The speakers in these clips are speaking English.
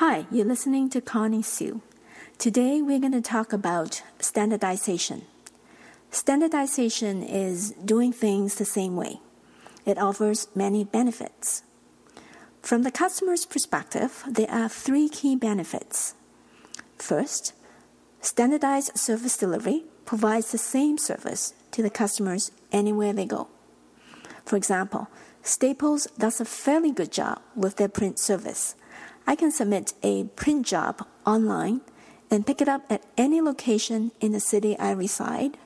Hi, you're listening to Connie Sue. Today we're going to talk about standardization. Standardization is doing things the same way. It offers many benefits. From the customer's perspective, there are three key benefits. First, standardized service delivery provides the same service to the customers anywhere they go. For example, Staples does a fairly good job with their print service I can submit a print job online and pick it up at any location in the city I reside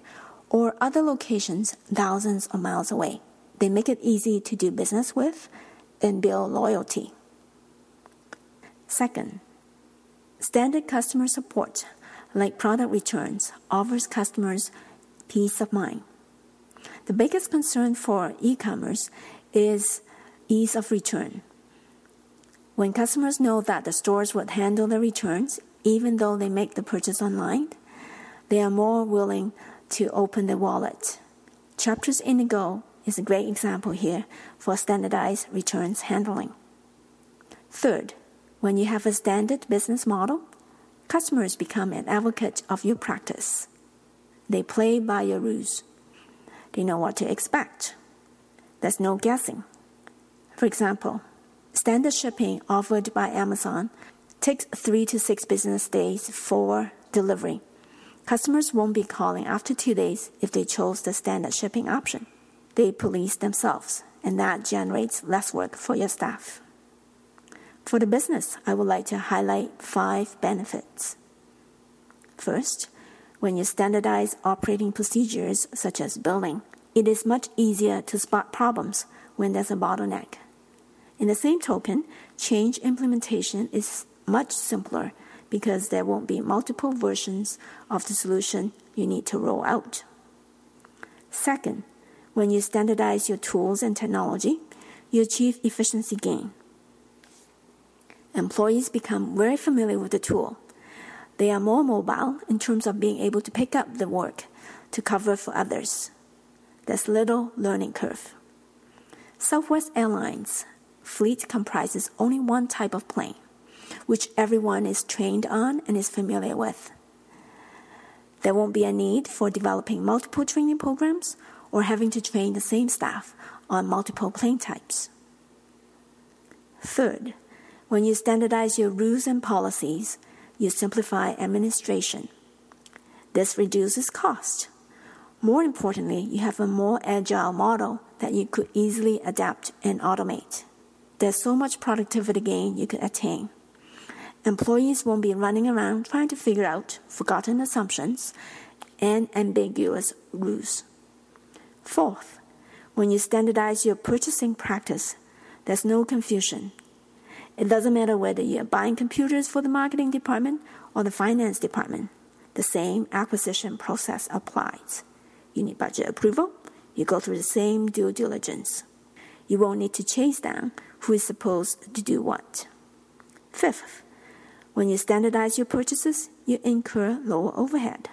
or other locations thousands of miles away. They make it easy to do business with and build loyalty. Second, standard customer support, like product returns, offers customers peace of mind. The biggest concern for e commerce is ease of return. When customers know that the stores would handle the returns, even though they make the purchase online, they are more willing to open the wallet. Chapters Indigo is a great example here for standardized returns handling. Third, when you have a standard business model, customers become an advocate of your practice. They play by your rules. They know what to expect. There's no guessing. For example, Standard shipping offered by Amazon takes three to six business days for delivery. Customers won't be calling after two days if they chose the standard shipping option. They police themselves, and that generates less work for your staff. For the business, I would like to highlight five benefits. First, when you standardize operating procedures such as billing, it is much easier to spot problems when there's a bottleneck. In the same token, change implementation is much simpler because there won't be multiple versions of the solution you need to roll out. Second, when you standardize your tools and technology, you achieve efficiency gain. Employees become very familiar with the tool. They are more mobile in terms of being able to pick up the work to cover for others. There's little learning curve. Southwest Airlines fleet comprises only one type of plane, which everyone is trained on and is familiar with. There won't be a need for developing multiple training programs or having to train the same staff on multiple plane types. Third, when you standardize your rules and policies, you simplify administration. This reduces cost. More importantly, you have a more agile model that you could easily adapt and automate. There's so much productivity gain you could attain. Employees won't be running around trying to figure out forgotten assumptions and ambiguous rules. Fourth, when you standardize your purchasing practice, there's no confusion. It doesn't matter whether you're buying computers for the marketing department or the finance department. The same acquisition process applies. You need budget approval. You go through the same due diligence. You won't need to chase down who is supposed to do what. Fifth, when you standardize your purchases, you incur lower overhead.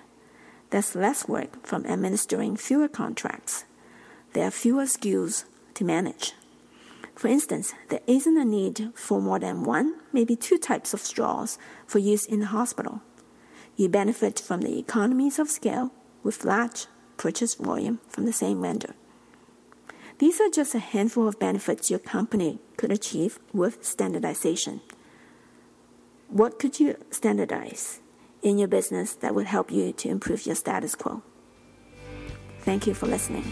There's less work from administering fewer contracts. There are fewer SKUs to manage. For instance, there isn't a need for more than one, maybe two types of straws for use in the hospital. You benefit from the economies of scale with large purchase volume from the same vendor. These are just a handful of benefits your company could achieve with standardization. What could you standardize in your business that would help you to improve your status quo? Thank you for listening.